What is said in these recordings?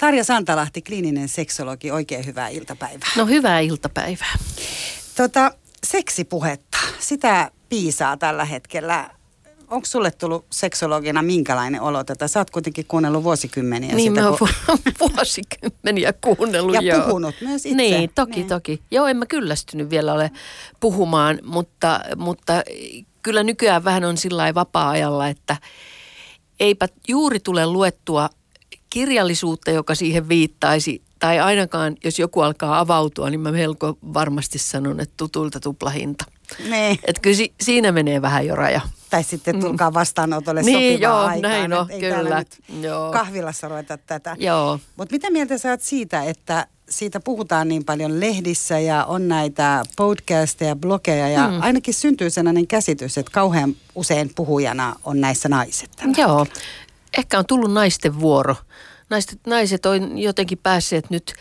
Tarja Santalahti, kliininen seksologi, oikein hyvää iltapäivää. No hyvää iltapäivää. Tota, seksipuhetta, sitä piisaa tällä hetkellä. Onko sulle tullut seksologina minkälainen olo tätä? Sä oot kuitenkin kuunnellut vuosikymmeniä Niin sitä. mä oon kun- vuosikymmeniä kuunnellut ja joo. puhunut myös itse. Niin, toki, Niin. toki. Joo, en mä kyllästynyt vielä ole puhumaan, mutta, mutta kyllä nykyään vähän on sillä vapaa-ajalla, että eipä juuri tule luettua kirjallisuutta, joka siihen viittaisi. Tai ainakaan, jos joku alkaa avautua, niin mä melko varmasti sanon, että tutulta tuplahinta. Niin. Että kyllä si- siinä menee vähän jo raja. Tai sitten tulkaa vastaanotolle Niin, sopivaa joo, aikaan. näin et ei kyllä. nyt Joo. kahvilassa ruveta tätä. Joo. Mutta mitä mieltä sä oot siitä, että siitä puhutaan niin paljon lehdissä ja on näitä podcasteja, blogeja ja mm. ainakin syntyy sellainen käsitys, että kauhean usein puhujana on näissä naiset. Joo, ehkä on tullut naisten vuoro. Naiset, naiset on jotenkin päässeet nyt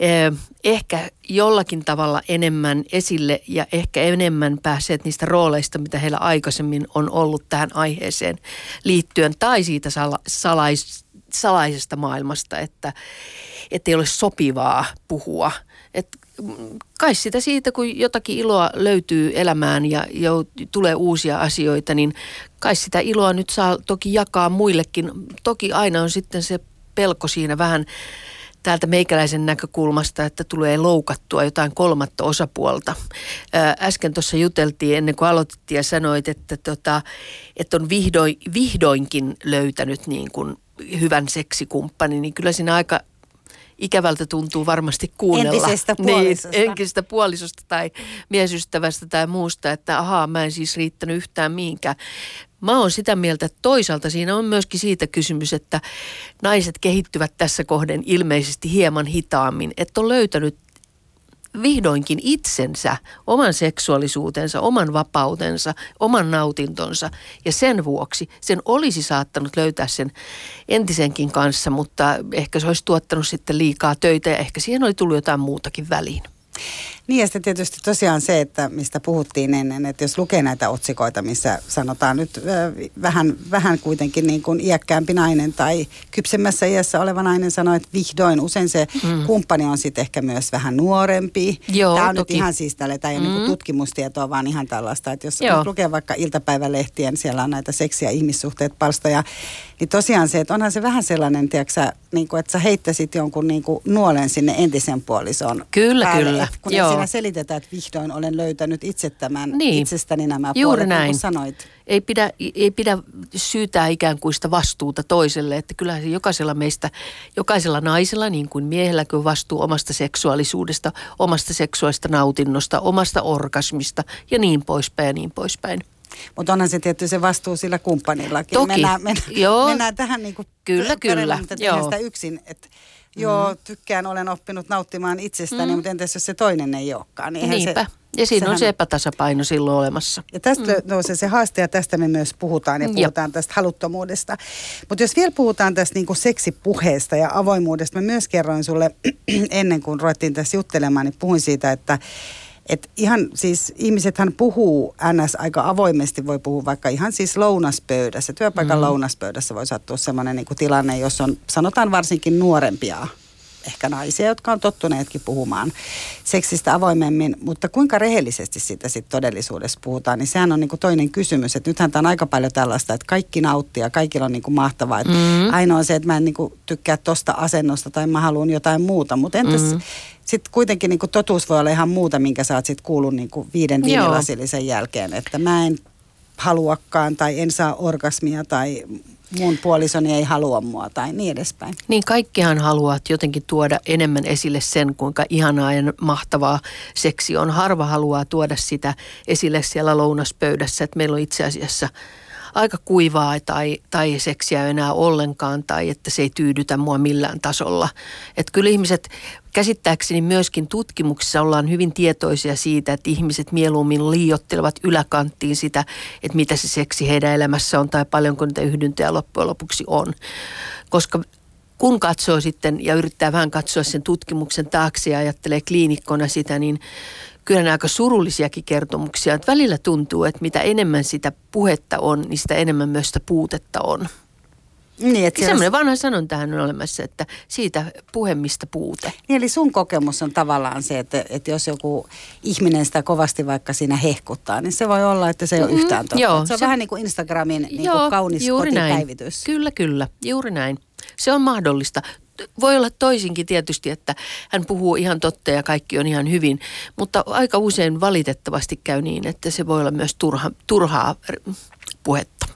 eh, ehkä jollakin tavalla enemmän esille ja ehkä enemmän päässeet niistä rooleista, mitä heillä aikaisemmin on ollut tähän aiheeseen liittyen, tai siitä sala, salais, salaisesta maailmasta, että ei ole sopivaa puhua. Et mm, kai sitä siitä, kun jotakin iloa löytyy elämään ja jo tulee uusia asioita, niin kai sitä iloa nyt saa toki jakaa muillekin. Toki aina on sitten se pelko siinä vähän täältä meikäläisen näkökulmasta, että tulee loukattua jotain kolmatta osapuolta. Ää, Äsken tuossa juteltiin ennen kuin aloitettiin ja sanoit, että, tota, että on vihdoin, vihdoinkin löytänyt niin kuin hyvän seksikumppanin, niin kyllä siinä aika ikävältä tuntuu varmasti kuunnella. Entisestä puolisosta. Niin, entisestä puolisosta tai miesystävästä tai muusta, että ahaa, mä en siis riittänyt yhtään mihinkään. Mä oon sitä mieltä, että toisaalta siinä on myöskin siitä kysymys, että naiset kehittyvät tässä kohden ilmeisesti hieman hitaammin, että on löytänyt vihdoinkin itsensä, oman seksuaalisuutensa, oman vapautensa, oman nautintonsa. Ja sen vuoksi sen olisi saattanut löytää sen entisenkin kanssa, mutta ehkä se olisi tuottanut sitten liikaa töitä ja ehkä siihen oli tullut jotain muutakin väliin. Niin ja sitten tietysti tosiaan se, että mistä puhuttiin ennen, että jos lukee näitä otsikoita, missä sanotaan nyt vähän, vähän kuitenkin niin kuin iäkkäämpi nainen tai kypsemmässä iässä oleva nainen sanoo, että vihdoin usein se mm. kumppani on sitten ehkä myös vähän nuorempi. Joo, tämä on toki. nyt ihan siis tälle, tämä ei ole mm. niin tutkimustietoa, vaan ihan tällaista, että jos Joo. lukee vaikka iltapäivälehtien, siellä on näitä seksi- ja ihmissuhteet palstoja, niin tosiaan se, että onhan se vähän sellainen, tiedätkö, niin kuin, että sä heittäisit jonkun niin kuin nuolen sinne entisen puolison Kyllä, päälle, kyllä. kun Joo. Siinä selitetään, että vihdoin olen löytänyt itse tämän, Niin. itsestäni nämä Juuri puolet, niin näin. sanoit. Ei pidä, ei pidä syytää ikään kuin sitä vastuuta toiselle, että kyllä se jokaisella meistä, jokaisella naisella niin kuin miehelläkin on vastuu omasta seksuaalisuudesta, omasta seksuaalista nautinnosta, omasta orgasmista ja niin poispäin ja niin poispäin. Mutta onhan se tietty se vastuu sillä kumppanillakin. Toki. Mennään, mennään, Joo. mennään tähän niin kuin Kyllä, kyllä. mutta Joo. sitä yksin. Et, joo, tykkään, olen oppinut nauttimaan itsestäni, mm. mutta entäs jos se toinen ei olekaan? Niin Niinpä. Se, ja siinä on sehän- se epätasapaino silloin olemassa. Ja tästä mm. nousee se haaste ja tästä me myös puhutaan ja Joo. puhutaan tästä haluttomuudesta. Mutta jos vielä puhutaan tästä niinku seksipuheesta ja avoimuudesta, mä myös kerroin sulle ennen kuin ruvettiin tässä juttelemaan, niin puhuin siitä, että et ihan siis ihmisethän puhuu NS aika avoimesti, voi puhua vaikka ihan siis lounaspöydässä. Työpaikan mm. lounaspöydässä voi sattua sellainen niinku tilanne, jos on sanotaan varsinkin nuorempia ehkä naisia, jotka on tottuneetkin puhumaan seksistä avoimemmin, mutta kuinka rehellisesti siitä sitten todellisuudessa puhutaan, niin sehän on niinku toinen kysymys. Että nythän tämä on aika paljon tällaista, että kaikki nauttii ja kaikilla on niinku mahtavaa. Että Mm. Ainoa on se, että mä en niinku tykkää tosta asennosta tai mä haluan jotain muuta, mutta entäs Mm. sitten kuitenkin niinku totuus voi olla ihan muuta, minkä sä oot sitten kuullut niinku viiden viinilasillisen jälkeen, että mä en haluakaan tai en saa orgasmia tai mun puolisoni ei halua mua tai niin edespäin. Niin kaikkihan haluavat jotenkin tuoda enemmän esille sen, kuinka ihanaa ja mahtavaa seksi on. Harva haluaa tuoda sitä esille siellä lounaspöydässä, että meillä on itse asiassa aika kuivaa tai, tai seksiä enää ollenkaan tai että se ei tyydytä mua millään tasolla. Että kyllä ihmiset, käsittääkseni myöskin tutkimuksissa ollaan hyvin tietoisia siitä, että ihmiset mieluummin liiottelevat yläkanttiin sitä, että mitä se seksi heidän elämässä on tai paljonko niitä yhdyntöjä loppujen lopuksi on. Koska kun katsoo sitten ja yrittää vähän katsoa sen tutkimuksen taakse ja ajattelee kliinikkona sitä, niin kyllä nämä aika surullisiakin kertomuksia. Että välillä tuntuu, että mitä enemmän sitä puhetta on, niin sitä enemmän myös sitä puutetta on. Niin, että Semmoinen vanha sanontahan on olemassa, että siitä puhemista puute. Niin, eli sun kokemus on tavallaan se, että, että jos joku ihminen sitä kovasti vaikka siinä hehkuttaa, niin se voi olla, että se ei ole Mm, yhtään totta. joo, Että se on se- vähän niin kuin Instagramin niin kuin kaunis juuri näin. kotipäivitys. Kyllä, kyllä, juuri näin. Se on mahdollista. Voi olla toisinkin tietysti, että hän puhuu ihan totta ja kaikki on ihan hyvin, mutta aika usein valitettavasti käy niin, että se voi olla myös turha, turhaa puhetta.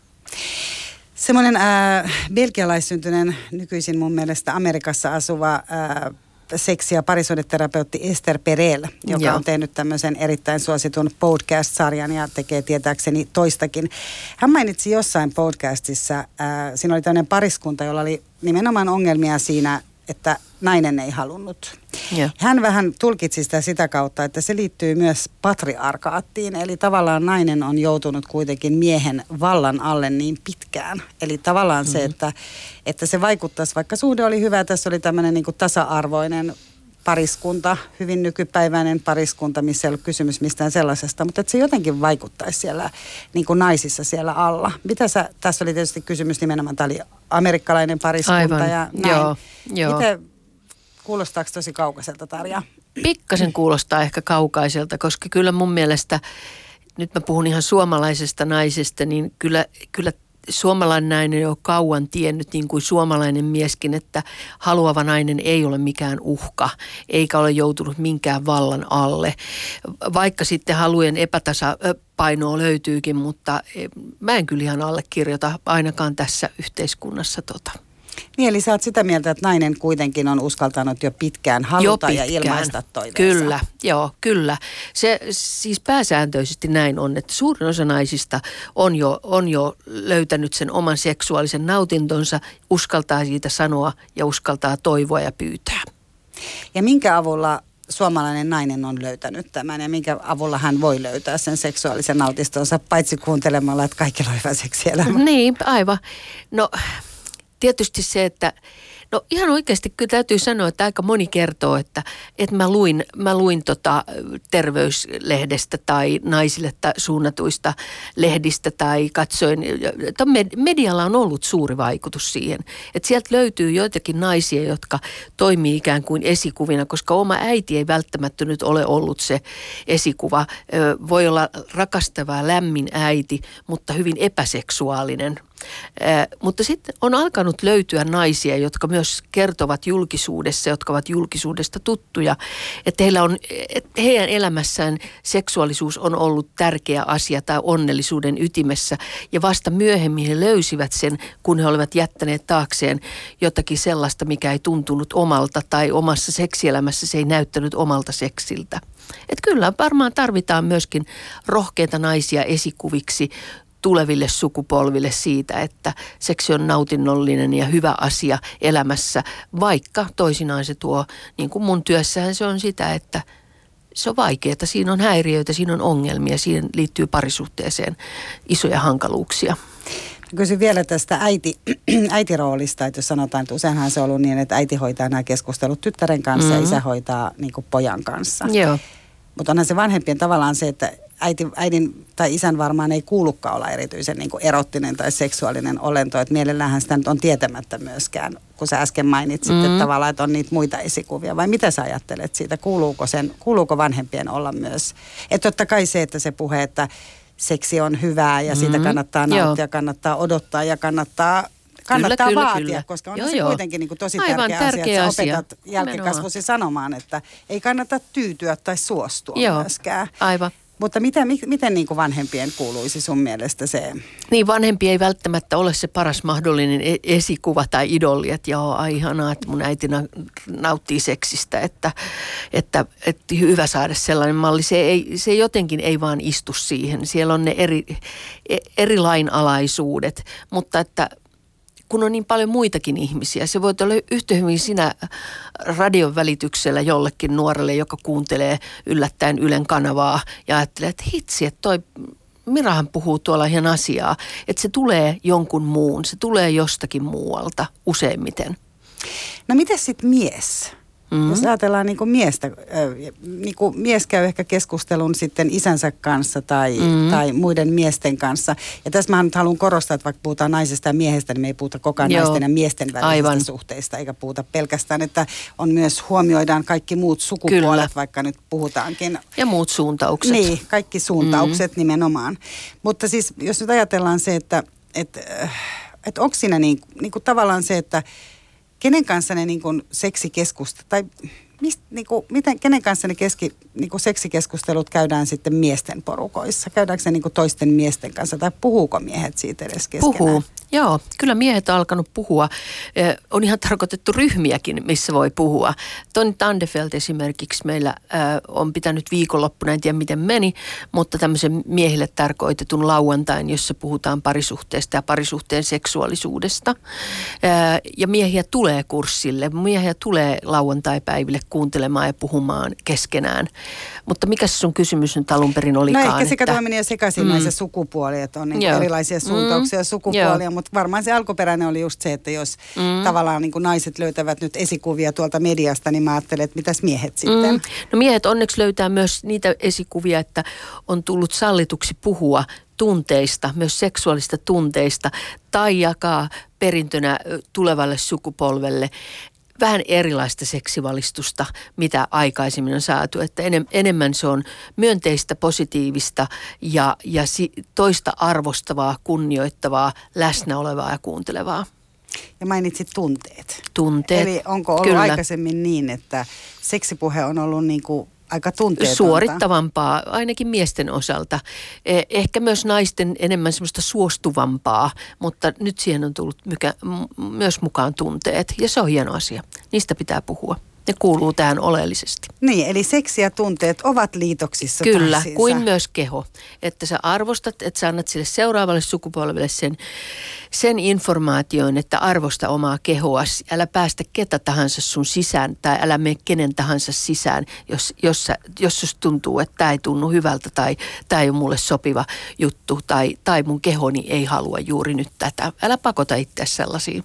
Semmoinen äh, belgialaissyntyinen, nykyisin mun mielestä Amerikassa asuva äh, seksi- ja parisuudeterapeutti Esther Perel, joka Joo. on tehnyt tämmöisen erittäin suositun podcast-sarjan ja tekee tietääkseni toistakin. Hän mainitsi jossain podcastissa, äh, siinä oli tämmöinen pariskunta, jolla oli nimenomaan ongelmia siinä, että nainen ei halunnut. Joo. Hän vähän tulkitsi sitä sitä kautta, että se liittyy myös patriarkaattiin, eli tavallaan nainen on joutunut kuitenkin miehen vallan alle niin pitkään. Eli tavallaan mm-hmm. se, että, että se vaikuttaisi, vaikka suhde oli hyvä, tässä oli tämmöinen niin tasa-arvoinen pariskunta, hyvin nykypäiväinen pariskunta, missä ei ollut kysymys mistään sellaisesta, mutta että se jotenkin vaikuttaisi siellä niin kuin naisissa siellä alla. Mitä sä, tässä oli tietysti kysymys nimenomaan, tämä oli amerikkalainen pariskunta Aivan, ja näin. joo, joo. Miten, kuulostaako tosi kaukaiselta Tarja? Pikkasen kuulostaa ehkä kaukaiselta, koska kyllä mun mielestä, nyt mä puhun ihan suomalaisesta naisesta, niin kyllä, kyllä suomalainen nainen on kauan tiennyt, niin kuin suomalainen mieskin, että haluava nainen ei ole mikään uhka, eikä ole joutunut minkään vallan alle. Vaikka sitten halujen epätasapainoa löytyykin, mutta mä en kyllä ihan allekirjoita ainakaan tässä yhteiskunnassa tota. Niin, eli sä oot sitä mieltä, että nainen kuitenkin on uskaltanut jo pitkään haluta jo ja ilmaista toiveensa. Kyllä, joo, kyllä. Se siis pääsääntöisesti näin on, että suurin osa naisista on jo, on jo löytänyt sen oman seksuaalisen nautintonsa, uskaltaa siitä sanoa ja uskaltaa toivoa ja pyytää. Ja minkä avulla suomalainen nainen on löytänyt tämän ja minkä avulla hän voi löytää sen seksuaalisen nautistonsa, paitsi kuuntelemalla, että kaikilla on hyvä seksielämä. Niin, aivan. No tietysti se, että No ihan oikeasti kyllä täytyy sanoa, että aika moni kertoo, että, että mä luin, mä luin tota terveyslehdestä tai naisille ta- suunnatuista lehdistä tai katsoin. että med- Medialla on ollut suuri vaikutus siihen, että sieltä löytyy joitakin naisia, jotka toimii ikään kuin esikuvina, koska oma äiti ei välttämättä nyt ole ollut se esikuva. Voi olla rakastava, lämmin äiti, mutta hyvin epäseksuaalinen mutta sitten on alkanut löytyä naisia, jotka myös kertovat julkisuudessa, jotka ovat julkisuudesta tuttuja, että heillä on, että heidän elämässään seksuaalisuus on ollut tärkeä asia tai onnellisuuden ytimessä. Ja vasta myöhemmin he löysivät sen, kun he olivat jättäneet taakseen jotakin sellaista, mikä ei tuntunut omalta tai omassa seksielämässä se ei näyttänyt omalta seksiltä. Että kyllä varmaan tarvitaan myöskin rohkeita naisia esikuviksi tuleville sukupolville siitä, että seksi on nautinnollinen ja hyvä asia elämässä, vaikka toisinaan se tuo, niin kuin mun työssähän se on sitä, että se on vaikeaa, siinä on häiriöitä, siinä on ongelmia, siihen liittyy parisuhteeseen isoja hankaluuksia. Kysyn vielä tästä äiti, äitiroolista, että jos sanotaan, että useinhan se on ollut niin, että äiti hoitaa nämä keskustelut tyttären kanssa mm-hmm. ja isä hoitaa niin pojan kanssa. Joo. Mutta onhan se vanhempien tavallaan se, että äiti, äidin tai isän varmaan ei kuulukaan olla erityisen niin erottinen tai seksuaalinen olento. Että mielellähän sitä nyt on tietämättä myöskään, kun sä äsken mainitsit, mm. että tavallaan että on niitä muita esikuvia. Vai mitä sä ajattelet siitä? Kuuluuko, sen, kuuluuko vanhempien olla myös? Että totta kai se, että se puhe, että seksi on hyvää ja siitä Mm. kannattaa Joo. nauttia, kannattaa odottaa ja kannattaa kannattaa kyllä, vaatia, kyllä. koska on Joo, se joo. kuitenkin niin kuin tosi Aivan tärkeä, tärkeä asia, että asia. sä opetat jälkikasvusi sanomaan, että ei kannata tyytyä tai suostua Joo, myöskään. aivan. Mutta miten, mi- miten niin kuin vanhempien kuuluisi sun mielestä se? Niin vanhempi ei välttämättä ole se paras mahdollinen e- esikuva tai idoli, että joo, ai ihanaa, että mun äiti na- nauttii seksistä, että, että, että hyvä saada sellainen malli. Se, ei, se jotenkin ei vaan istu siihen. Siellä on ne eri, e- eri lainalaisuudet, mutta että kun on niin paljon muitakin ihmisiä. Se voi olla yhtä hyvin sinä radion välityksellä jollekin nuorelle, joka kuuntelee yllättäen Ylen kanavaa ja ajattelee, että hitsi, että toi Mirahan puhuu tuolla ihan asiaa. Että se tulee jonkun muun, se tulee jostakin muualta useimmiten. No miten sitten mies? Mm-hmm. Jos ajatellaan niin kuin miestä, niin kuin mies käy ehkä keskustelun sitten isänsä kanssa tai, mm-hmm. tai muiden miesten kanssa. Ja tässä mä nyt haluan korostaa, että vaikka puhutaan naisesta ja miehestä, niin me ei puhuta koko ajan naisten ja miesten välisistä Aivan. suhteista, eikä puhuta pelkästään, että on myös huomioidaan kaikki muut sukupuolet, Kyllä. vaikka nyt puhutaankin. Ja muut suuntaukset. Niin, kaikki suuntaukset mm-hmm. nimenomaan. Mutta siis jos nyt ajatellaan se, että, että, että onko siinä niin, niin kuin tavallaan se, että kenen kanssa ne niin kuin seksikeskusta, tai mist, niin kuin, miten, kenen kanssa ne keski, niin kuin seksikeskustelut käydään sitten miesten porukoissa? Käydäänkö se niin kuin toisten miesten kanssa tai puhuuko miehet siitä edes keskenään? Puhuu. Joo, kyllä miehet on alkanut puhua. On ihan tarkoitettu ryhmiäkin, missä voi puhua. Toni Tandefeld esimerkiksi meillä on pitänyt viikonloppuna, en tiedä miten meni, mutta tämmöisen miehille tarkoitetun lauantain, jossa puhutaan parisuhteesta ja parisuhteen seksuaalisuudesta. Ja miehiä tulee kurssille, miehiä tulee lauantaipäiville kuuntelemaan ja puhumaan keskenään. Mutta mikä sun kysymys nyt alun perin olikaan? No ehkä se että... meni jo sekaisin mm. näissä sukupuolia, että on niin erilaisia suuntauksia mm. sukupuolia, mutta varmaan se alkuperäinen oli just se, että jos mm. tavallaan niin kuin naiset löytävät nyt esikuvia tuolta mediasta, niin mä ajattelen, että mitäs miehet sitten? Mm. No miehet onneksi löytää myös niitä esikuvia, että on tullut sallituksi puhua tunteista, myös seksuaalista tunteista, tai jakaa perintönä tulevalle sukupolvelle vähän erilaista seksivalistusta, mitä aikaisemmin on saatu. Että enem, enemmän se on myönteistä, positiivista ja, ja toista arvostavaa, kunnioittavaa, läsnä olevaa ja kuuntelevaa. Ja mainitsit tunteet. Tunteet, Eli onko ollut Kyllä. aikaisemmin niin, että seksipuhe on ollut niin kuin aika tunteetonta. Suorittavampaa, ainakin miesten osalta. E, ehkä myös naisten enemmän semmoista suostuvampaa, mutta nyt siihen on tullut mykä, myös mukaan tunteet ja se on hieno asia. Niistä pitää puhua. Ne kuuluu tähän oleellisesti. Niin, eli seksi ja tunteet ovat liitoksissa Kyllä, tanssissa. kuin myös keho. Että sä arvostat, että sä annat sille seuraavalle sukupolvelle sen, sen informaation, että arvosta omaa kehoa. Älä päästä ketä tahansa sun sisään tai älä mene kenen tahansa sisään, jos, jos, sä, jos tuntuu, että tämä ei tunnu hyvältä tai tämä ei ole mulle sopiva juttu tai, tai mun kehoni ei halua juuri nyt tätä. Älä pakota itse sellaisiin.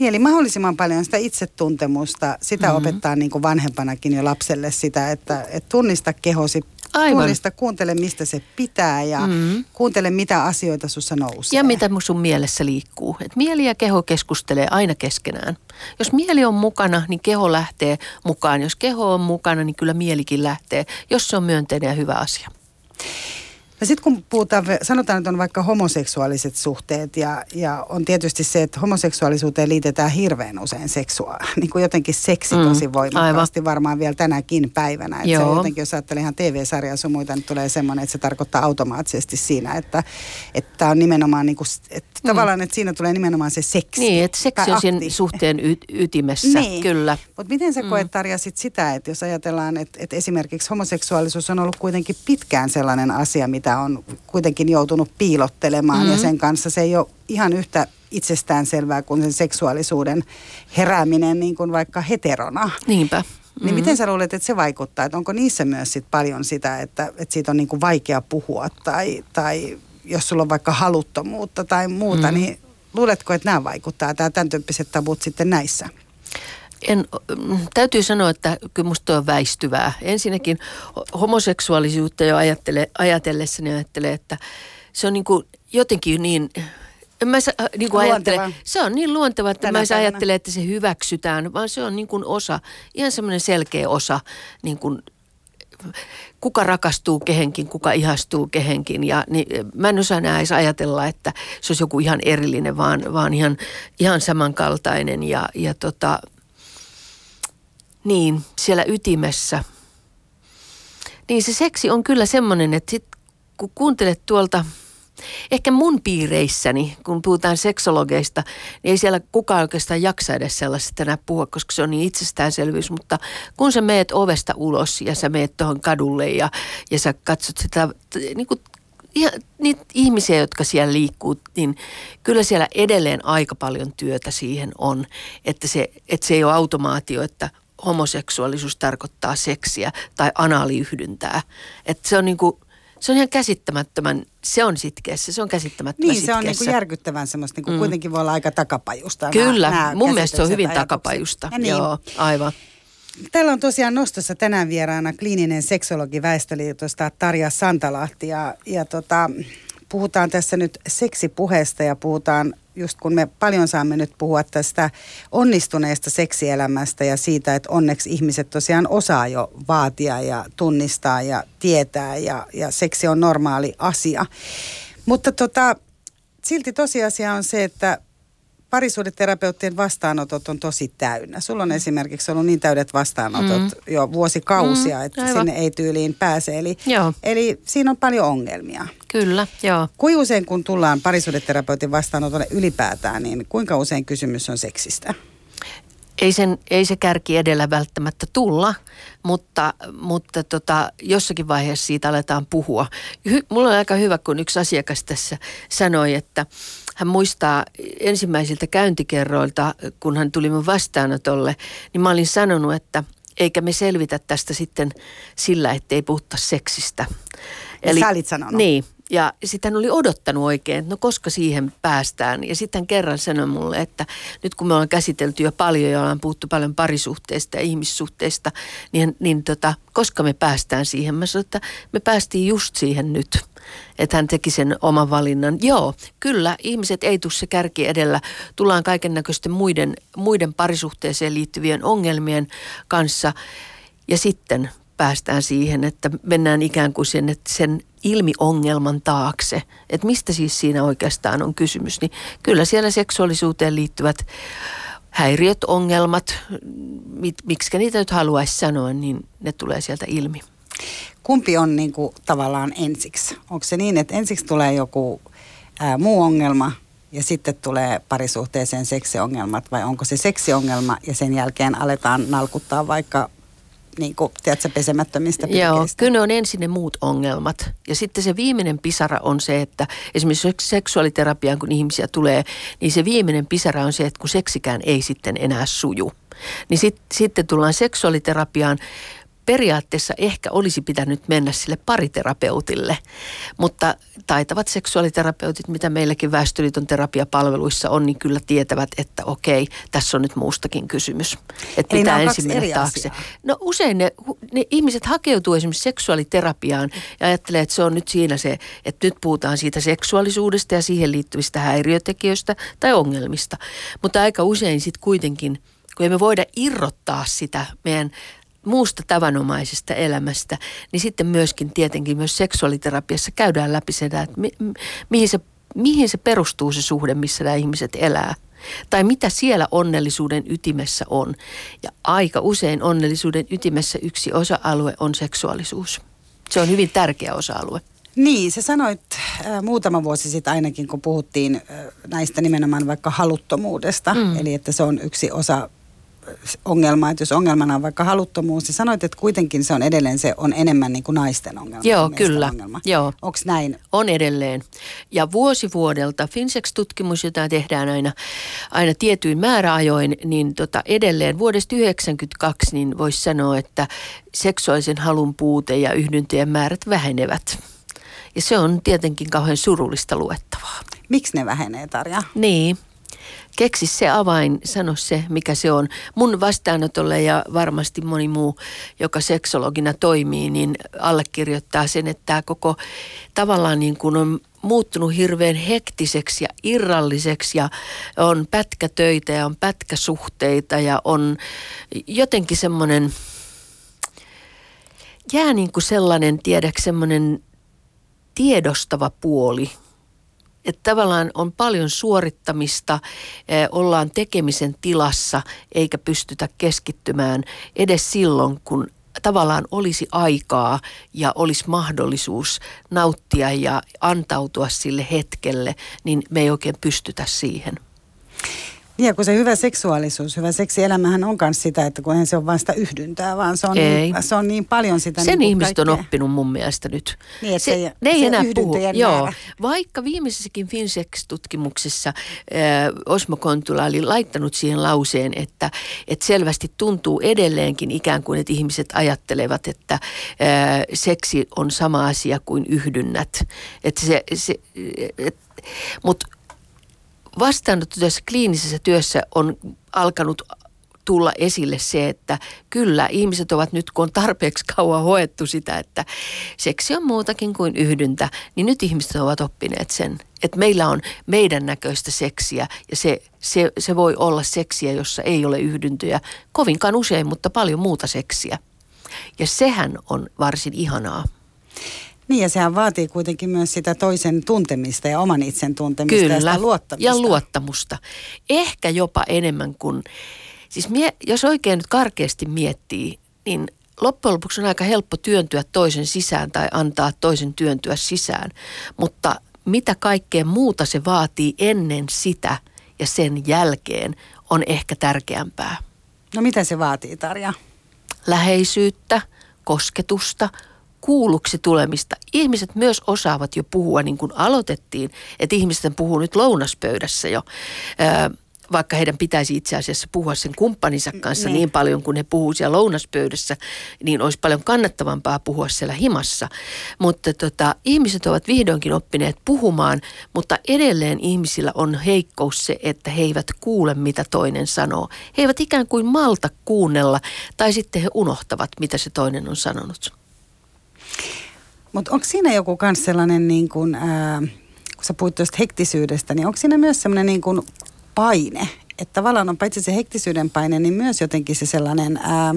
Niin, eli mahdollisimman paljon sitä itsetuntemusta, sitä mm-hmm. opettaa niin kuin vanhempanakin jo lapselle sitä, että, että tunnista kehosi, Aivan. tunnista, kuuntele mistä se pitää ja mm-hmm. kuuntele mitä asioita sussa nousee. Ja mitä sun mielessä liikkuu. Et mieli ja keho keskustelee aina keskenään. Jos mieli on mukana, niin keho lähtee mukaan. Jos keho on mukana, niin kyllä mielikin lähtee, jos se on myönteinen ja hyvä asia. Ja sitten kun puhutaan, sanotaan, että on vaikka homoseksuaaliset suhteet ja, ja on tietysti se, että homoseksuaalisuuteen liitetään hirveän usein seksua, niin kuin jotenkin seksi mm, tosi voimakkaasti aivan. varmaan vielä tänäkin päivänä. Että se jotenkin, jos ajattelee ihan TV-sarjaa sun muita, niin tulee semmoinen, että se tarkoittaa automaattisesti siinä, että, että on nimenomaan niin kuin, että mm. tavallaan, että siinä tulee nimenomaan se seksi. Niin, että seksi on sen suhteen y- ytimessä, niin. kyllä. Mutta miten sä mm. koet Tarja sit sitä, että jos ajatellaan, että, että esimerkiksi homoseksuaalisuus on ollut kuitenkin pitkään sellainen asia, mitä sitä on kuitenkin joutunut piilottelemaan mm-hmm. ja sen kanssa se ei ole ihan yhtä itsestään selvää kuin sen seksuaalisuuden herääminen niin kuin vaikka heterona. Niinpä. Mm-hmm. Niin miten sä luulet, että se vaikuttaa? Että onko niissä myös sit paljon sitä, että, että siitä on niin kuin vaikea puhua tai, tai jos sulla on vaikka haluttomuutta tai muuta, mm-hmm. niin luuletko, että nämä vaikuttaa, tämä tämän tyyppiset tabut sitten näissä? En, täytyy sanoa, että kyllä musta on väistyvää. Ensinnäkin homoseksuaalisuutta jo ajattele, ajatellessani ajattelee, että se on niin kuin jotenkin niin en mä niin kuin ajattele, se on niin luonteva, että Tänä mä en ajattele, että se hyväksytään, vaan se on niin kuin osa, ihan semmoinen selkeä osa, niin kuin, kuka rakastuu kehenkin, kuka ihastuu kehenkin. Ja niin, mä en osaa enää edes ajatella, että se olisi joku ihan erillinen, vaan, vaan ihan, ihan samankaltainen. Ja, ja tota, niin, siellä ytimessä. Niin se seksi on kyllä semmoinen, että sit kun kuuntelet tuolta, ehkä mun piireissäni, kun puhutaan seksologeista, niin ei siellä kukaan oikeastaan jaksa edes sellaista enää puhua, koska se on niin itsestäänselvyys. Mutta kun sä meet ovesta ulos ja sä meet tuohon kadulle ja, ja sä katsot sitä niin kuin ja niitä ihmisiä, jotka siellä liikkuu, niin kyllä siellä edelleen aika paljon työtä siihen on. Että se, että se ei ole automaatio, että homoseksuaalisuus tarkoittaa seksiä tai anaaliyhdyntää. Että se on niin kuin, se on ihan käsittämättömän, se on sitkeässä, se on käsittämättömän Niin, se on niin kuin järkyttävän semmoista, niin kuin mm. kuitenkin voi olla aika takapajusta. Kyllä, nämä mun mielestä se on hyvin takapajusta. Niin. Joo, aivan. Täällä on tosiaan nostossa tänään vieraana kliininen seksologi Väestöliitosta Tarja Santalahti ja, ja tota, puhutaan tässä nyt seksipuheesta ja puhutaan just kun me paljon saamme nyt puhua tästä onnistuneesta seksielämästä ja siitä, että onneksi ihmiset tosiaan osaa jo vaatia ja tunnistaa ja tietää ja, ja seksi on normaali asia. Mutta tota, silti tosiasia on se, että parisuudeterapeuttien vastaanotot on tosi täynnä. Sulla on mm. esimerkiksi ollut niin täydet vastaanotot mm. jo vuosikausia, mm, että aivan. sinne ei tyyliin pääse. Eli, joo. eli siinä on paljon ongelmia. Kyllä, joo. Kuinka usein kun tullaan parisuudeterapeutin vastaanotolle ylipäätään, niin kuinka usein kysymys on seksistä? ei, sen, ei se kärki edellä välttämättä tulla, mutta, mutta tota, jossakin vaiheessa siitä aletaan puhua. Hy, mulla on aika hyvä, kun yksi asiakas tässä sanoi, että hän muistaa ensimmäisiltä käyntikerroilta, kun hän tuli mun vastaanotolle, niin mä olin sanonut, että eikä me selvitä tästä sitten sillä, ettei puhutta seksistä. Eli, Sä olit sanonut. Niin, ja sitten oli odottanut oikein, että no koska siihen päästään. Ja sitten kerran sanoi mulle, että nyt kun me ollaan käsitelty jo paljon ja ollaan puhuttu paljon parisuhteista ja ihmissuhteista, niin, niin tota, koska me päästään siihen? Mä sanoin, että me päästiin just siihen nyt. Että hän teki sen oman valinnan. Joo, kyllä, ihmiset ei tule se kärki edellä. Tullaan kaiken näköisten muiden, muiden parisuhteeseen liittyvien ongelmien kanssa. Ja sitten päästään siihen, että mennään ikään kuin sen, että sen ilmiongelman taakse, että mistä siis siinä oikeastaan on kysymys, niin kyllä siellä seksuaalisuuteen liittyvät häiriöt, ongelmat, mit, miksi niitä nyt haluaisi sanoa, niin ne tulee sieltä ilmi. Kumpi on niin kuin tavallaan ensiksi? Onko se niin, että ensiksi tulee joku ää, muu ongelma ja sitten tulee parisuhteeseen seksiongelmat vai onko se seksiongelma ja sen jälkeen aletaan nalkuttaa vaikka niin kuin, tiedätkö, pesemättömistä pyykeistä. Joo, kyllä ne on ensin ne muut ongelmat. Ja sitten se viimeinen pisara on se, että esimerkiksi seksuaaliterapiaan, kun ihmisiä tulee, niin se viimeinen pisara on se, että kun seksikään ei sitten enää suju. Niin sit, sitten tullaan seksuaaliterapiaan periaatteessa ehkä olisi pitänyt mennä sille pariterapeutille, mutta taitavat seksuaaliterapeutit, mitä meilläkin Väestöliiton terapiapalveluissa on, niin kyllä tietävät, että okei, tässä on nyt muustakin kysymys. Että pitää ensin mennä taakse. Asiaa. No usein ne, ne ihmiset hakeutuu esimerkiksi seksuaaliterapiaan ja ajattelee, että se on nyt siinä se, että nyt puhutaan siitä seksuaalisuudesta ja siihen liittyvistä häiriötekijöistä tai ongelmista. Mutta aika usein sitten kuitenkin kun emme voida irrottaa sitä meidän muusta tavanomaisesta elämästä, niin sitten myöskin tietenkin myös seksuaaliterapiassa käydään läpi sitä, että mi, mihin, se, mihin se perustuu se suhde, missä nämä ihmiset elää. Tai mitä siellä onnellisuuden ytimessä on. Ja aika usein onnellisuuden ytimessä yksi osa-alue on seksuaalisuus. Se on hyvin tärkeä osa-alue. Niin, sä sanoit äh, muutama vuosi sitten ainakin, kun puhuttiin äh, näistä nimenomaan vaikka haluttomuudesta, mm. eli että se on yksi osa ongelma, että jos ongelmana on vaikka haluttomuus, niin sanoit, että kuitenkin se on edelleen se on enemmän niin kuin naisten ongelma. Joo, kyllä. Ongelma. Joo. Onko näin? On edelleen. Ja vuosi vuodelta, Finsex-tutkimus, jota tehdään aina, aina tietyin määräajoin, niin tota edelleen vuodesta 1992 niin voisi sanoa, että seksuaalisen halun puute ja yhdyntöjen määrät vähenevät. Ja se on tietenkin kauhean surullista luettavaa. Miksi ne vähenee, Tarja? Niin, keksi se avain, sano se, mikä se on. Mun vastaanotolle ja varmasti moni muu, joka seksologina toimii, niin allekirjoittaa sen, että tämä koko tavallaan niin kuin on muuttunut hirveän hektiseksi ja irralliseksi ja on pätkätöitä ja on pätkäsuhteita ja on jotenkin semmoinen, jää niin kuin sellainen, tiedäks, semmoinen tiedostava puoli että tavallaan on paljon suorittamista, eh, ollaan tekemisen tilassa eikä pystytä keskittymään edes silloin, kun tavallaan olisi aikaa ja olisi mahdollisuus nauttia ja antautua sille hetkelle, niin me ei oikein pystytä siihen. Niin kun se hyvä seksuaalisuus, hyvä seksielämähän on myös sitä, että kun se on vain sitä yhdyntää, vaan se on, ei. Niin, se on niin paljon sitä. Sen niin ihmiset kaikkea. on oppinut mun mielestä nyt. Niin, se, se, ne ei se enää puhu. Joo. Vaikka viimeisessäkin Finsex-tutkimuksessa äh, Osmo Kontula oli laittanut siihen lauseen, että, että selvästi tuntuu edelleenkin ikään kuin, että ihmiset ajattelevat, että äh, seksi on sama asia kuin yhdynnät. Että se, se, et, mutta vastaanottotyössä, kliinisessä työssä on alkanut tulla esille se, että kyllä ihmiset ovat nyt, kun on tarpeeksi kauan hoettu sitä, että seksi on muutakin kuin yhdyntä, niin nyt ihmiset ovat oppineet sen, että meillä on meidän näköistä seksiä ja se, se, se voi olla seksiä, jossa ei ole yhdyntöjä kovinkaan usein, mutta paljon muuta seksiä. Ja sehän on varsin ihanaa. Niin ja sehän vaatii kuitenkin myös sitä toisen tuntemista ja oman itsen tuntemista Kyllä. ja sitä luottamista. Ja luottamusta. Ehkä jopa enemmän kuin, siis mie, jos oikein nyt karkeasti miettii, niin loppujen lopuksi on aika helppo työntyä toisen sisään tai antaa toisen työntyä sisään. Mutta mitä kaikkea muuta se vaatii ennen sitä ja sen jälkeen on ehkä tärkeämpää. No mitä se vaatii Tarja? Läheisyyttä, kosketusta, kuulluksi tulemista. Ihmiset myös osaavat jo puhua, niin kuin aloitettiin, että ihmisten puhuu nyt lounaspöydässä jo. Öö, vaikka heidän pitäisi itse asiassa puhua sen kumppaninsa kanssa niin, niin paljon kuin he puhuu siellä lounaspöydässä, niin olisi paljon kannattavampaa puhua siellä himassa. Mutta tota, ihmiset ovat vihdoinkin oppineet puhumaan, mutta edelleen ihmisillä on heikkous se, että he eivät kuule, mitä toinen sanoo. He eivät ikään kuin malta kuunnella, tai sitten he unohtavat, mitä se toinen on sanonut. Mutta onko siinä joku myös sellainen, niin kun, ää, kun sä puhuit tuosta hektisyydestä, niin onko siinä myös sellainen niin kun paine? Että tavallaan on paitsi se hektisyyden paine, niin myös jotenkin se sellainen... Ää,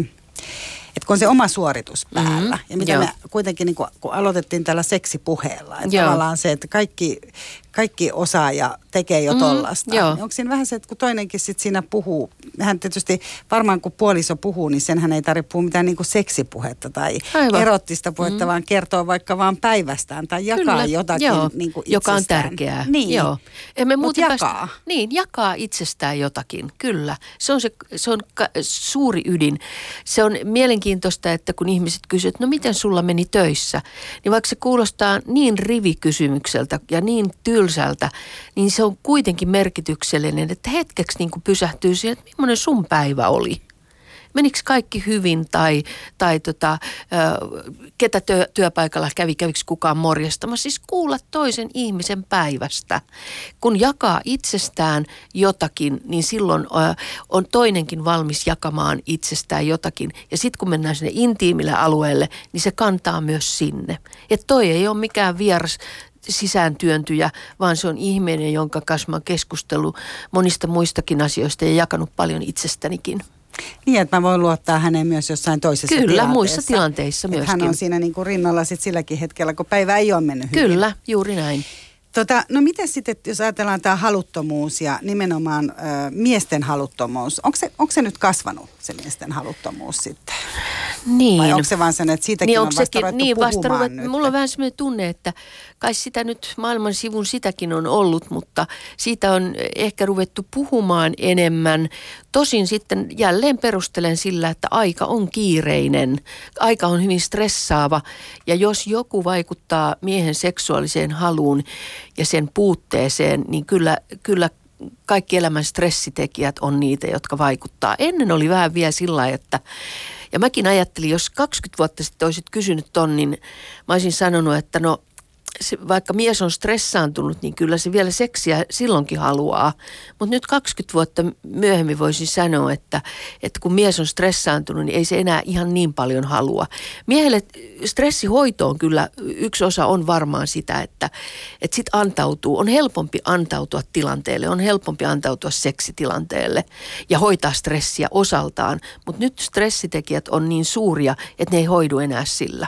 että kun on se oma suoritus päällä. Mm-hmm. Ja mitä Joo. me kuitenkin, niin kun, kun aloitettiin tällä seksipuheella, että Joo. tavallaan se, että kaikki, kaikki osaa ja tekee jo mm, tollasta. Niin onko siinä vähän se, että kun toinenkin sit siinä puhuu, hän tietysti varmaan kun puoliso puhuu, niin senhän ei tarvitse puhua mitään niin kuin seksipuhetta tai Aivan. erottista puhetta, mm. vaan kertoo vaikka vaan päivästään tai jakaa Kyllä. jotakin Joo. niin kuin Joka on tärkeää. Niin. Joo. Emme Mut jakaa. Päästä, niin, jakaa itsestään jotakin, kyllä. Se on se, se on ka, suuri ydin. Se on mielenkiintoista, että kun ihmiset kysyvät, että no miten sulla meni töissä, niin vaikka se kuulostaa niin rivikysymykseltä ja niin tylsältä, niin se on kuitenkin merkityksellinen, että hetkeksi niin kuin pysähtyy siihen, että millainen sun päivä oli. Menikö kaikki hyvin tai, tai tota, ketä työ, työpaikalla kävi, kävikö kukaan morjastamassa. Siis kuulla toisen ihmisen päivästä. Kun jakaa itsestään jotakin, niin silloin on toinenkin valmis jakamaan itsestään jotakin. Ja sitten kun mennään sinne intiimille alueelle, niin se kantaa myös sinne. Että toi ei ole mikään vieras sisääntyöntyjä, vaan se on ihminen, jonka kanssa mä keskustellut monista muistakin asioista ja jakanut paljon itsestänikin. Niin, että mä voin luottaa häneen myös jossain toisessa Kyllä, tilanteessa. muissa tilanteissa myöskin. hän on siinä niin kuin rinnalla sit silläkin hetkellä, kun päivä ei ole mennyt hyvin. Kyllä, juuri näin. Tota, no miten sitten, jos ajatellaan tämä haluttomuus ja nimenomaan ö, miesten haluttomuus, onko se, onko se nyt kasvanut se miesten haluttomuus sitten? Niin. Vai onko se vaan sen, että siitäkin niin, on vasta sekin, niin, vasta ruvet, nyt? Mulla on vähän sellainen tunne, että kai sitä nyt maailman sivun sitäkin on ollut, mutta siitä on ehkä ruvettu puhumaan enemmän. Tosin sitten jälleen perustelen sillä, että aika on kiireinen, aika on hyvin stressaava ja jos joku vaikuttaa miehen seksuaaliseen haluun ja sen puutteeseen, niin kyllä, kyllä kaikki elämän stressitekijät on niitä, jotka vaikuttaa. Ennen oli vähän vielä sillä että ja mäkin ajattelin, jos 20 vuotta sitten olisit kysynyt ton, niin mä olisin sanonut, että no se, vaikka mies on stressaantunut, niin kyllä se vielä seksiä silloinkin haluaa. Mutta nyt 20 vuotta myöhemmin voisin sanoa, että, että kun mies on stressaantunut, niin ei se enää ihan niin paljon halua. Miehelle stressihoitoon kyllä yksi osa on varmaan sitä, että, että sit antautuu. On helpompi antautua tilanteelle, on helpompi antautua seksitilanteelle ja hoitaa stressiä osaltaan. Mutta nyt stressitekijät on niin suuria, että ne ei hoidu enää sillä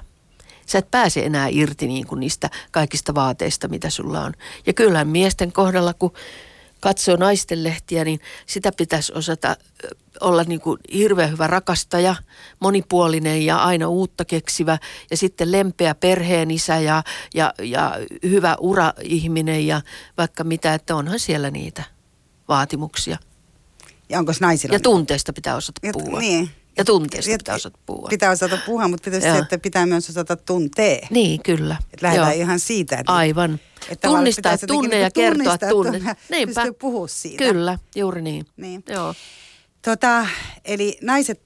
sä et pääse enää irti niin kuin niistä kaikista vaateista, mitä sulla on. Ja kyllähän miesten kohdalla, kun katsoo naisten lehtiä, niin sitä pitäisi osata olla niin kuin hirveän hyvä rakastaja, monipuolinen ja aina uutta keksivä ja sitten lempeä perheen isä ja, ja, ja hyvä ura-ihminen ja vaikka mitä, että onhan siellä niitä vaatimuksia. Ja onko naisilla? Ja tunteista pitää osata puhua. Niin. Ja tunteesta pitää osata puhua. Pitää osata puhua, mutta pitäisi se, että pitää myös osata tuntee. Niin, kyllä. Että lähdetään Joo. ihan siitä. Että, Aivan. Että tunnistaa tunne ja kertoa tunne. Niinpä. puhua siitä. Kyllä, juuri niin. niin. Joo. Tota, eli naiset,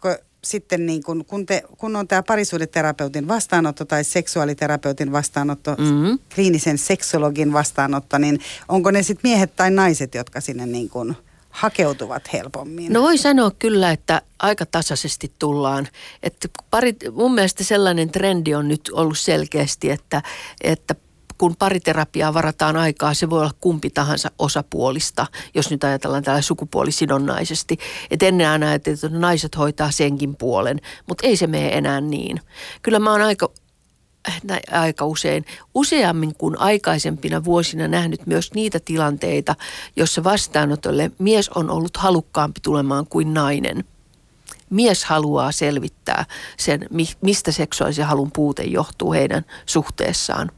kun sitten niin kun, kun, te, kun on tämä parisuudeterapeutin vastaanotto tai seksuaaliterapeutin vastaanotto, mm-hmm. kliinisen seksologin vastaanotto, niin onko ne sitten miehet tai naiset, jotka sinne niin kun hakeutuvat helpommin? No voi sanoa kyllä, että aika tasaisesti tullaan. Että pari, mun mielestä sellainen trendi on nyt ollut selkeästi, että, että kun pariterapiaa varataan aikaa, se voi olla kumpi tahansa osapuolista, jos nyt ajatellaan tällä sukupuolisidonnaisesti. Et ennen aina ajateltiin, että naiset hoitaa senkin puolen, mutta ei se mene enää niin. Kyllä mä oon aika, aika usein, useammin kuin aikaisempina vuosina nähnyt myös niitä tilanteita, jossa vastaanotolle mies on ollut halukkaampi tulemaan kuin nainen. Mies haluaa selvittää sen, mistä seksuaalisen halun puute johtuu heidän suhteessaan.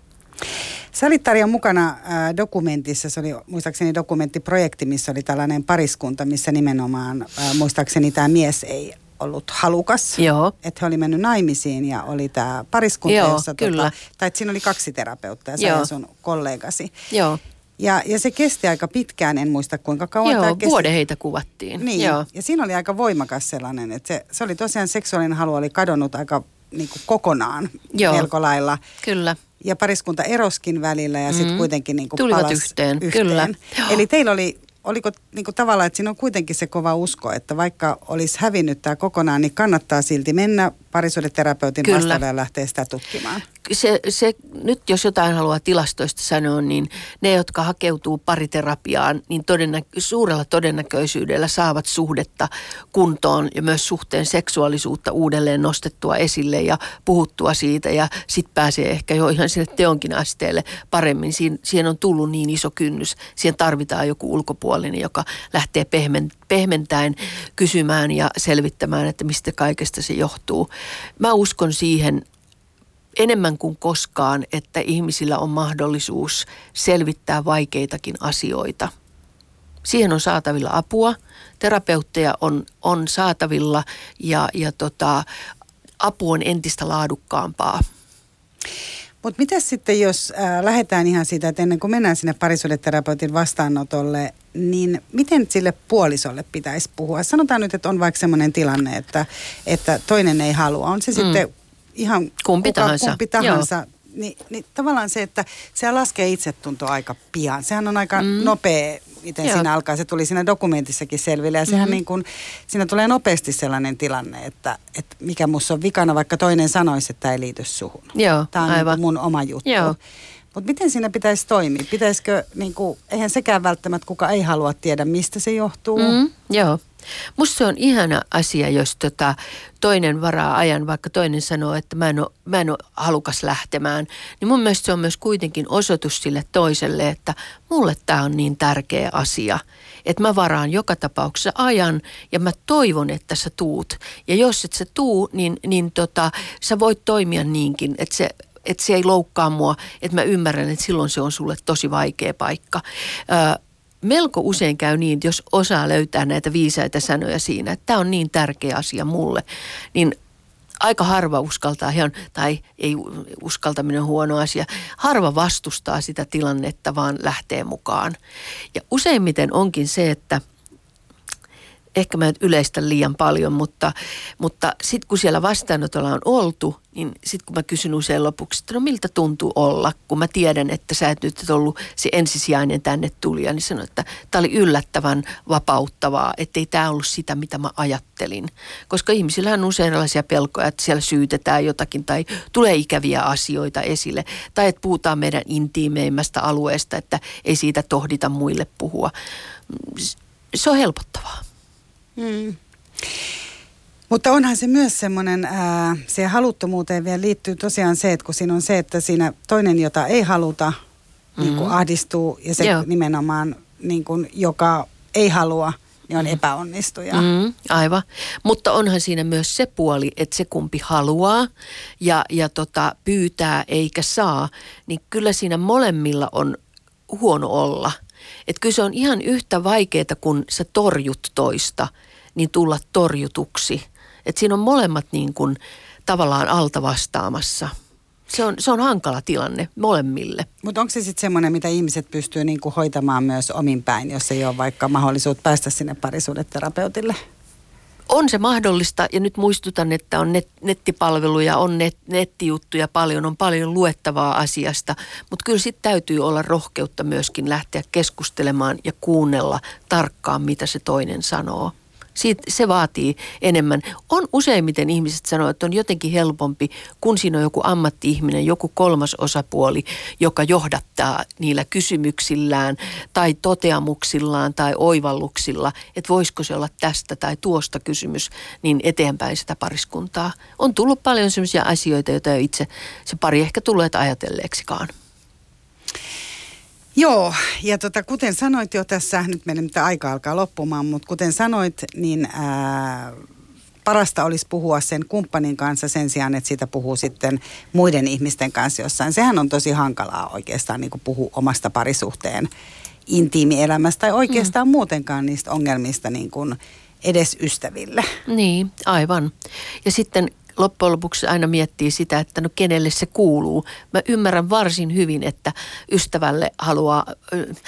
Sä olit Tarja mukana äh, dokumentissa, se oli muistaakseni dokumenttiprojekti, missä oli tällainen pariskunta, missä nimenomaan äh, muistaakseni tämä mies ei ollut halukas. Joo. Että he oli mennyt naimisiin ja oli tämä pariskunta, Joo, jossa, kyllä. Tota, tai että siinä oli kaksi terapeuttia, sä Joo. ja sun kollegasi. Joo, Ja, ja se kesti aika pitkään, en muista kuinka kauan tämä Joo kesti. vuoden heitä kuvattiin. Niin, Joo. ja siinä oli aika voimakas sellainen, että se, se oli tosiaan seksuaalinen halu oli kadonnut aika niin kuin kokonaan Joo. melko lailla. Kyllä. Ja pariskunta eroskin välillä ja sitten Mm. kuitenkin niin kuin Tulivat palas yhteen, kyllä. Joo. Eli teillä oli, oliko niin kuin tavallaan, että siinä on kuitenkin se kova usko, että vaikka olisi hävinnyt tämä kokonaan, niin kannattaa silti mennä parisuudeterapeutin Kyllä. vastalle ja lähteä sitä tutkimaan. Se, se, nyt jos jotain haluaa tilastoista sanoa, niin ne, jotka hakeutuu pariterapiaan, niin todennä, suurella todennäköisyydellä saavat suhdetta kuntoon ja myös suhteen seksuaalisuutta uudelleen nostettua esille ja puhuttua siitä ja sitten pääsee ehkä jo ihan sinne teonkin asteelle paremmin. Siin, siihen on tullut niin iso kynnys. Siihen tarvitaan joku ulkopuolinen, joka lähtee pehmen, pehmentäen kysymään ja selvittämään, että mistä kaikesta se johtuu. Mä uskon siihen enemmän kuin koskaan, että ihmisillä on mahdollisuus selvittää vaikeitakin asioita. Siihen on saatavilla apua, terapeutteja on, on saatavilla ja, ja tota, apu on entistä laadukkaampaa. Mutta miten sitten, jos äh, lähdetään ihan siitä, että ennen kuin mennään sinne parisuudeterapeutin vastaanotolle, niin miten sille puolisolle pitäisi puhua? Sanotaan nyt, että on vaikka sellainen tilanne, että, että toinen ei halua. On se mm. sitten ihan Kumpi tahansa. kumpi tahansa. Niin, niin tavallaan se, että se laskee itsetunto aika pian. Sehän on aika mm. nopea, miten Joo. siinä alkaa. Se tuli siinä dokumentissakin selville. Ja sehän Mm-hmm. niin kuin, siinä tulee nopeasti sellainen tilanne, että, että mikä musta on vikana, vaikka toinen sanoisi, että tämä ei liity suhun. Joo, Tämä on niin aivan. kuin mun oma juttu. Joo. Mutta miten siinä pitäisi toimia? Pitäisikö, niin kuin, eihän sekään välttämättä kuka ei halua tiedä, mistä se johtuu. Mm, joo. Musta se on ihana asia, jos tota toinen varaa ajan, vaikka toinen sanoo, että mä en, ole, mä en ole halukas lähtemään. Niin mun mielestä se on myös kuitenkin osoitus sille toiselle, että mulle tämä on niin tärkeä asia. Että mä varaan joka tapauksessa ajan ja mä toivon, että sä tuut. Ja jos et sä tuu, niin, niin tota, sä voit toimia niinkin, että se että se ei loukkaa mua, että mä ymmärrän, että silloin se on sulle tosi vaikea paikka. Ö, melko usein käy niin, että jos osaa löytää näitä viisaita sanoja siinä, että tämä on niin tärkeä asia mulle, niin aika harva uskaltaa, tai ei uskaltaminen on huono asia, harva vastustaa sitä tilannetta, vaan lähtee mukaan. Ja useimmiten onkin se, että ehkä mä nyt yleistä liian paljon, mutta, mutta sitten kun siellä vastaanotolla on oltu, niin sitten kun mä kysyn usein lopuksi, että no miltä tuntuu olla, kun mä tiedän, että sä et nyt ollut se ensisijainen tänne tulija, niin sanon, että tämä oli yllättävän vapauttavaa, ettei tämä ollut sitä, mitä mä ajattelin. Koska ihmisillä on usein erilaisia pelkoja, että siellä syytetään jotakin tai tulee ikäviä asioita esille. Tai että puhutaan meidän intiimeimmästä alueesta, että ei siitä tohdita muille puhua. Se on helpottavaa. Mm. Mutta onhan se myös semmoinen, ää, siihen haluttomuuteen vielä liittyy tosiaan se, että kun siinä on se, että siinä toinen, jota ei haluta, mm-hmm. niin kuin ahdistuu ja se Joo. nimenomaan, niin kuin, joka ei halua, niin on epäonnistuja. Mm, aivan. Mutta onhan siinä myös se puoli, että se kumpi haluaa ja, ja tota, pyytää eikä saa, niin kyllä siinä molemmilla on huono olla. Että kyllä se on ihan yhtä vaikeaa, kun sä torjut toista, niin tulla torjutuksi. Että siinä on molemmat niin kuin tavallaan alta vastaamassa. Se on, se on hankala tilanne molemmille. Mutta onko se sitten semmoinen, mitä ihmiset pystyy niinku hoitamaan myös omin päin, jos ei ole vaikka mahdollisuutta päästä sinne parisuudeterapeutille? On se mahdollista ja nyt muistutan, että on net, nettipalveluja, on net, nettijuttuja paljon, on paljon luettavaa asiasta, mutta kyllä sitten täytyy olla rohkeutta myöskin lähteä keskustelemaan ja kuunnella tarkkaan, mitä se toinen sanoo. Siitä, se vaatii enemmän. On useimmiten ihmiset sanoo, että on jotenkin helpompi, kun siinä on joku ammatti-ihminen, joku kolmas osapuoli, joka johdattaa niillä kysymyksillään tai toteamuksillaan tai oivalluksilla, että voisiko se olla tästä tai tuosta kysymys, niin eteenpäin sitä pariskuntaa. On tullut paljon sellaisia asioita, joita itse se pari ehkä tulee ajatelleeksikaan. Joo, ja tota, kuten sanoit jo tässä, nyt meidän mitä aika alkaa loppumaan, mutta kuten sanoit, niin ää, parasta olisi puhua sen kumppanin kanssa sen sijaan, että siitä puhuu sitten muiden ihmisten kanssa jossain. Sehän on tosi hankalaa oikeastaan niin puhua omasta parisuhteen intiimielämästä tai oikeastaan mm. muutenkaan niistä ongelmista niin kuin edes ystäville. Niin, aivan. Ja sitten loppujen lopuksi aina miettii sitä, että no kenelle se kuuluu. Mä ymmärrän varsin hyvin, että ystävälle haluaa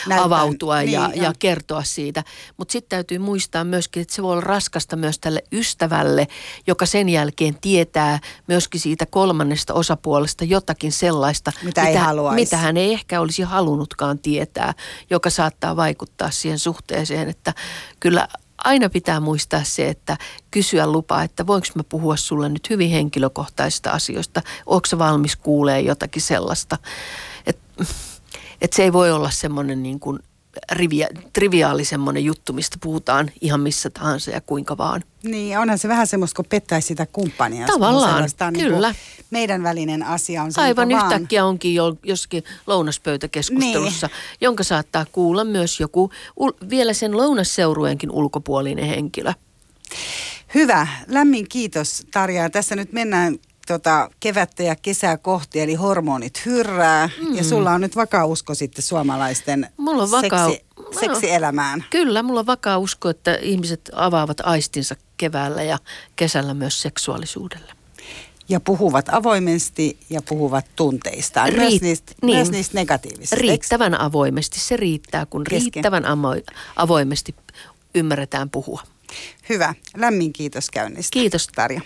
Näytän. avautua niin, ja, ja kertoa siitä. Mutta sitten täytyy muistaa myöskin, että se voi olla raskasta myös tälle ystävälle, joka sen jälkeen tietää myöskin siitä kolmannesta osapuolesta jotakin sellaista, mitä, mitä, ei mitä hän ei ehkä olisi halunnutkaan tietää, joka saattaa vaikuttaa siihen suhteeseen, että kyllä aina pitää muistaa se, että kysyä lupaa, että voinko mä puhua sulle nyt hyvin henkilökohtaisista asioista, onko valmis kuulee jotakin sellaista. Että et se ei voi olla semmoinen niin kuin rivia, triviaali semmoinen juttu, mistä puhutaan ihan missä tahansa ja kuinka vaan. Niin, onhan se vähän semmoista, kun pettäisi sitä kumppania. Tavallaan, niin kyllä. Niin meidän välinen asia on se, Aivan yhtäkkiä vaan... onkin jo, joskin lounaspöytäkeskustelussa, niin. jonka saattaa kuulla myös joku vielä sen lounasseurueenkin ulkopuolinen henkilö. Hyvä. Lämmin kiitos Tarja. Tässä nyt mennään tota, kevättä ja kesää kohti, eli hormonit hyrrää. Mm. Ja sulla on nyt vakaa usko sitten suomalaisten mulla on vakaa, seksi, seksielämään. Kyllä, mulla on vakaa usko, että ihmiset avaavat aistinsa keväällä ja kesällä myös seksuaalisuudelle. Ja puhuvat avoimesti ja puhuvat tunteistaan, Riit- myös, niistä, niin. myös niistä negatiivisista. Riittävän eikö? avoimesti, se riittää, kun Kesken. riittävän amo- avoimesti ymmärretään puhua. Hyvä, lämmin kiitos käynnistä. Kiitos Tarja.